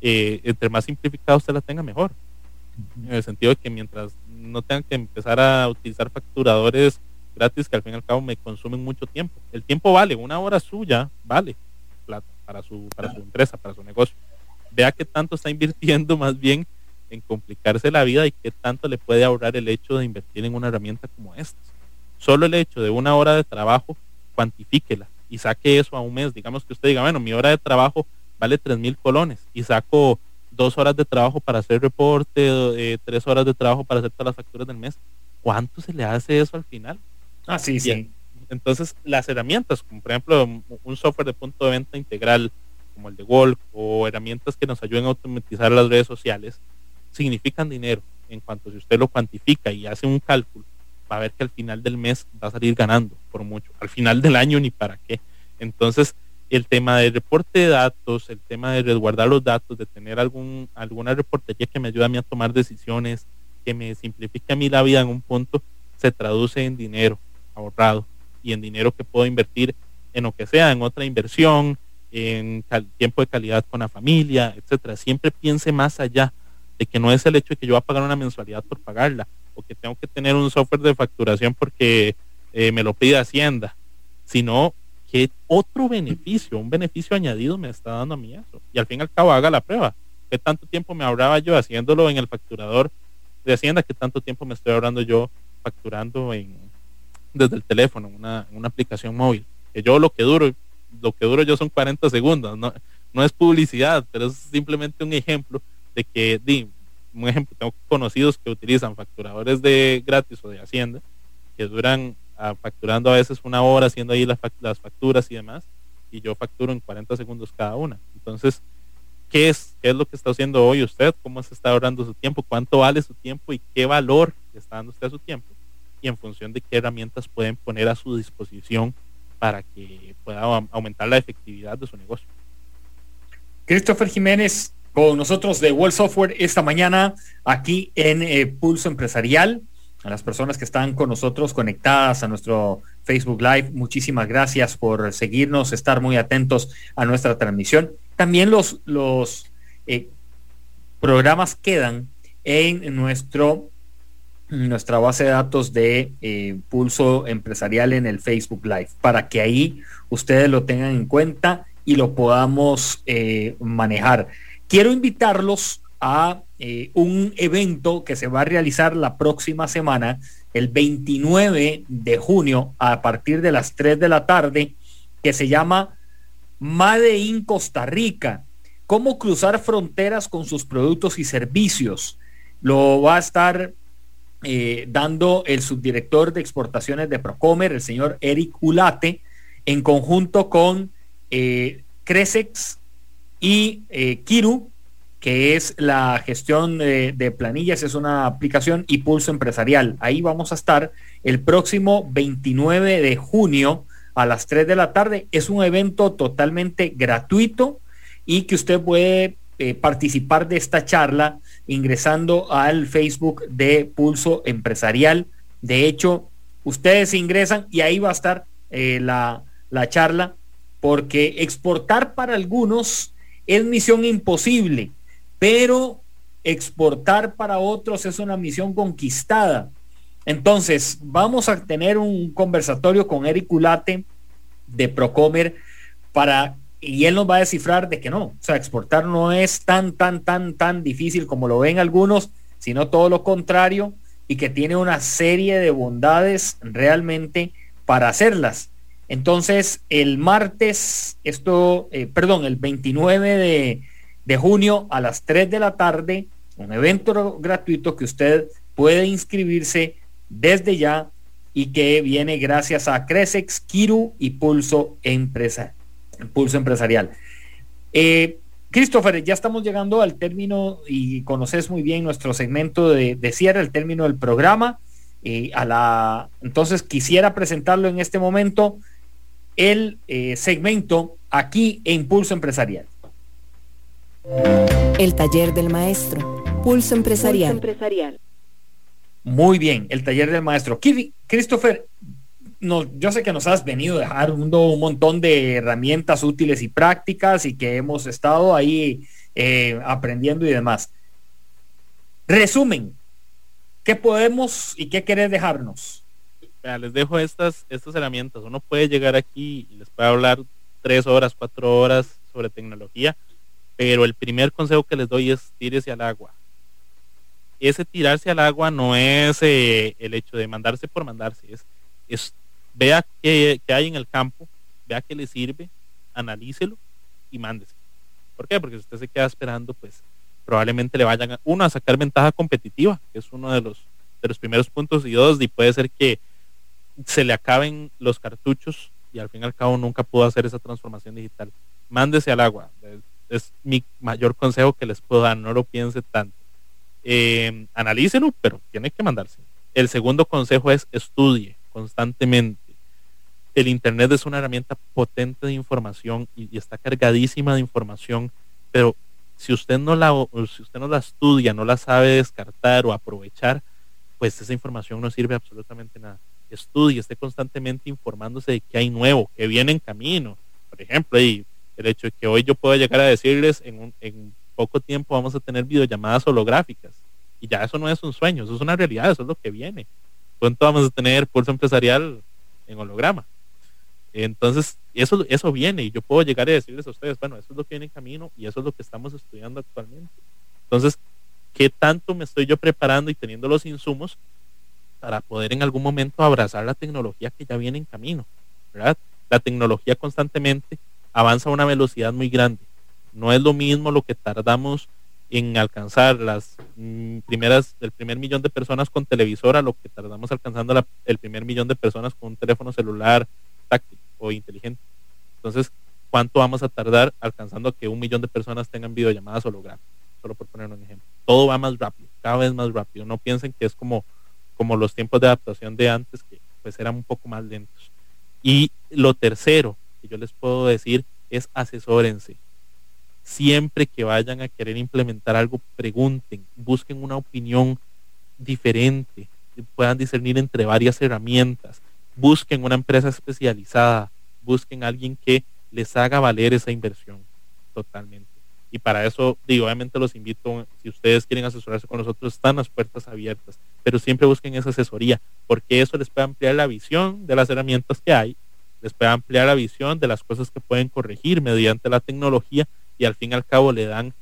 eh, entre más simplificada usted la tenga, mejor. En el sentido de que mientras no tengan que empezar a utilizar facturadores gratis que al fin y al cabo me consumen mucho tiempo. El tiempo vale, una hora suya vale plata para su, para su empresa, para su negocio. Vea qué tanto está invirtiendo más bien en complicarse la vida y qué tanto le puede ahorrar el hecho de invertir en una herramienta como esta. Solo el hecho de una hora de trabajo, cuantifíquela y saque eso a un mes. Digamos que usted diga, bueno, mi hora de trabajo vale tres mil colones y saco dos horas de trabajo para hacer reporte, eh, tres horas de trabajo para hacer todas las facturas del mes. ¿Cuánto se le hace eso al final? Ah, sí, sí. Entonces, las herramientas, como por ejemplo un software de punto de venta integral, como el de Wolf, o herramientas que nos ayuden a automatizar las redes sociales, significan dinero. En cuanto si usted lo cuantifica y hace un cálculo, va a ver que al final del mes va a salir ganando por mucho. Al final del año ni para qué. Entonces, el tema del reporte de datos, el tema de resguardar los datos, de tener algún, alguna reportería que me ayude a mí a tomar decisiones, que me simplifique a mí la vida en un punto, se traduce en dinero ahorrado y en dinero que puedo invertir en lo que sea, en otra inversión, en tiempo de calidad con la familia, etcétera. Siempre piense más allá de que no es el hecho de que yo voy a pagar una mensualidad por pagarla o que tengo que tener un software de facturación porque eh, me lo pide Hacienda, sino que otro beneficio, un beneficio añadido me está dando a mí eso. Y al fin y al cabo haga la prueba. ¿Qué tanto tiempo me ahorraba yo haciéndolo en el facturador de Hacienda? ¿Qué tanto tiempo me estoy ahorrando yo facturando en, desde el teléfono, una, una aplicación móvil? Que yo lo que duro, lo que duro yo son 40 segundos. No, no es publicidad, pero es simplemente un ejemplo de que, di, un ejemplo, tengo conocidos que utilizan facturadores de gratis o de Hacienda, que duran ah, facturando a veces una hora haciendo ahí las, las facturas y demás, y yo facturo en 40 segundos cada una. Entonces, ¿qué es, ¿qué es lo que está haciendo hoy usted? ¿Cómo se está ahorrando su tiempo? ¿Cuánto vale su tiempo y qué valor está dando usted a su tiempo? Y en función de qué herramientas pueden poner a su disposición para que pueda aumentar la efectividad de su negocio. Christopher Jiménez, con nosotros de World Software esta mañana aquí en eh, Pulso Empresarial. A las personas que están con nosotros conectadas a nuestro Facebook Live, muchísimas gracias por seguirnos, estar muy atentos a nuestra transmisión. También los, los eh, programas quedan en nuestro nuestra base de datos de eh, Pulso Empresarial en el Facebook Live, para que ahí ustedes lo tengan en cuenta y lo podamos manejar quiero invitarlos a eh, un evento que se va a realizar la próxima semana, el 29 de junio, a partir de las 3 de la tarde, que se llama Made in Costa Rica. Cómo cruzar fronteras con sus productos y servicios. Lo va a estar eh, dando el subdirector de exportaciones de Procomer, el señor Eric Ulate, en conjunto con eh, Cresex y eh, Kiru, que es la gestión de, planillas, es una aplicación y pulso empresarial. Ahí vamos a estar el próximo 29 de junio a las 3 de la tarde. Es un evento totalmente gratuito y que usted puede participar de esta charla ingresando al Facebook de Pulso Empresarial. De hecho, ustedes ingresan y ahí va a estar eh, la, la charla porque exportar para algunos es misión imposible, pero exportar para otros es una misión conquistada. Entonces, vamos a tener un conversatorio con Eric Ulate de Procomer para y él nos va a descifrar de que no, o sea, exportar no es tan, tan, tan, tan difícil como lo ven algunos, sino todo lo contrario y que tiene una serie de bondades realmente para hacerlas. Entonces, el martes, esto, eh, perdón, el 29 de, de junio a las 3 de la tarde, un evento gratuito que usted puede inscribirse desde ya y que viene gracias a Cresex, Kiru y Pulso, Empresa, Pulso Empresarial. Eh, Christopher, ya estamos llegando al término y conoces muy bien nuestro segmento de, de cierre, el término del programa. Eh, a la, entonces quisiera presentarlo en este momento el eh, segmento aquí en Pulso Empresarial. El taller del maestro. Pulso empresarial. Muy bien, el taller del maestro. Christopher, no, yo sé que nos has venido dejando un montón de herramientas útiles y prácticas y que hemos estado ahí eh, aprendiendo y demás. Resumen, ¿qué podemos y qué querés dejarnos? les dejo estas, estas herramientas. Uno puede llegar aquí y les puede hablar tres horas, cuatro horas sobre tecnología, pero el primer consejo que les doy es tírese al agua. Ese tirarse al agua no es eh, el hecho de mandarse por mandarse, es, es vea qué, hay en el campo, vea qué le sirve, analícelo y mándese. ¿Por qué? Porque si usted se queda esperando, pues probablemente le vayan a, uno a sacar ventaja competitiva, que es uno de los, de los primeros puntos, y dos, y puede ser que se le acaben los cartuchos y al fin y al cabo nunca pudo hacer esa transformación digital. Mándese al agua. Es, mi mayor consejo que les puedo dar. No lo piense tanto. Eh, analícelo, pero tiene que mandarse. El segundo consejo es estudie constantemente. El Internet es una herramienta potente de información y, está cargadísima de información, pero si usted no la si usted no la estudia, no la sabe descartar o aprovechar, pues esa información no sirve absolutamente nada estudie, esté constantemente informándose de qué hay nuevo, que viene en camino. Por ejemplo, y el hecho de que hoy yo pueda llegar a decirles en, en poco tiempo vamos a tener videollamadas holográficas. Y ya eso no es un sueño, eso es una realidad, eso es lo que viene. Pronto vamos a tener pulso empresarial en holograma. Entonces, eso, eso viene y yo puedo llegar a decirles a ustedes, bueno, eso es lo que viene en camino y eso es lo que estamos estudiando actualmente. Entonces, ¿qué tanto me estoy yo preparando y teniendo los insumos para poder en algún momento abrazar la tecnología que ya viene en camino, ¿verdad? La tecnología constantemente avanza a una velocidad muy grande. No es lo mismo lo que tardamos en alcanzar las mm, primeras, el primer millón de personas con televisora, lo que tardamos alcanzando el primer millón de personas con un teléfono celular táctil inteligente. Entonces, ¿cuánto vamos a tardar alcanzando que un millón de personas tengan videollamadas holográficas? Solo por poner un ejemplo. Todo va más rápido, cada vez más rápido. No piensen que es como como los tiempos de adaptación de antes, que pues eran un poco más lentos. Y lo tercero que yo les puedo decir es asesórense. Siempre que vayan a querer implementar algo, pregunten, busquen una opinión diferente, puedan discernir entre varias herramientas, busquen una empresa especializada, busquen a alguien que les haga valer esa inversión totalmente. Y para eso, digo, obviamente los invito, si ustedes quieren asesorarse con nosotros, están las puertas abiertas, pero siempre busquen esa asesoría, porque eso les puede ampliar la visión de las herramientas que hay, les puede ampliar la visión de las cosas que pueden corregir mediante la tecnología y al fin y al cabo le dan,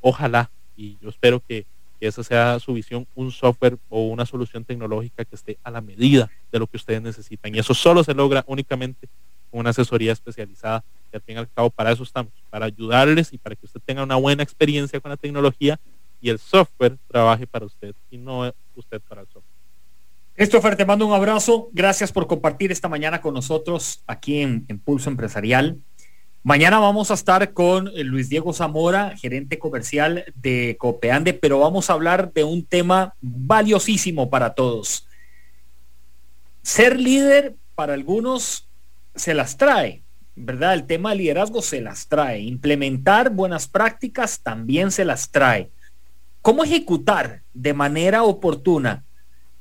ojalá, y yo espero que, que esa sea su visión, un software o una solución tecnológica que esté a la medida de lo que ustedes necesitan. Y eso solo se logra únicamente una asesoría especializada que al fin y al cabo para eso estamos, para ayudarles y para que usted tenga una buena experiencia con la tecnología y el software trabaje para usted y no usted para el software. Christopher, te mando un abrazo. Gracias por compartir esta mañana con nosotros aquí en, en Pulso Empresarial. Mañana vamos a estar con eh, Luis Diego Zamora, gerente comercial de Copeande, pero vamos a hablar de un tema valiosísimo para todos. Ser líder para algunos se las trae, ¿verdad? El tema de liderazgo se las trae. Implementar buenas prácticas también se las trae. ¿Cómo ejecutar de manera oportuna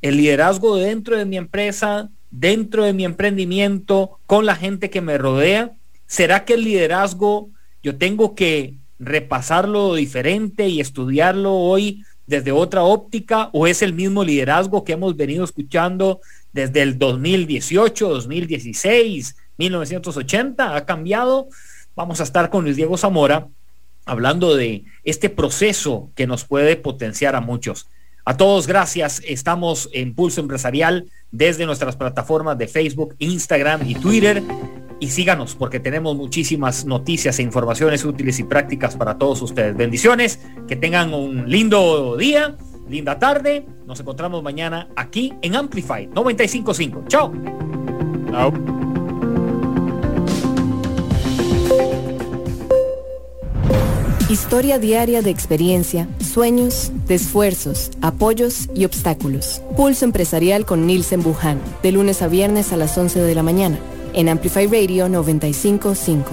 el liderazgo dentro de mi empresa, dentro de mi emprendimiento, con la gente que me rodea? ¿Será que el liderazgo yo tengo que repasarlo diferente y estudiarlo hoy desde otra óptica o es el mismo liderazgo que hemos venido escuchando desde el 2018, 2016, 1980, ha cambiado. Vamos a estar con Luis Diego Zamora hablando de este proceso que nos puede potenciar a muchos. A todos, gracias. Estamos en Pulso Empresarial desde nuestras plataformas de Facebook, Instagram y Twitter. Y síganos porque tenemos muchísimas noticias e informaciones útiles y prácticas para todos ustedes. Bendiciones, que tengan un lindo día, linda tarde. Nos encontramos mañana aquí en Amplify 955. Chao. Chao. Historia diaria de experiencia, sueños, de esfuerzos, apoyos y obstáculos. Pulso empresarial con Nielsen Buján, de lunes a viernes a las 11 de la mañana, en Amplify Radio 955.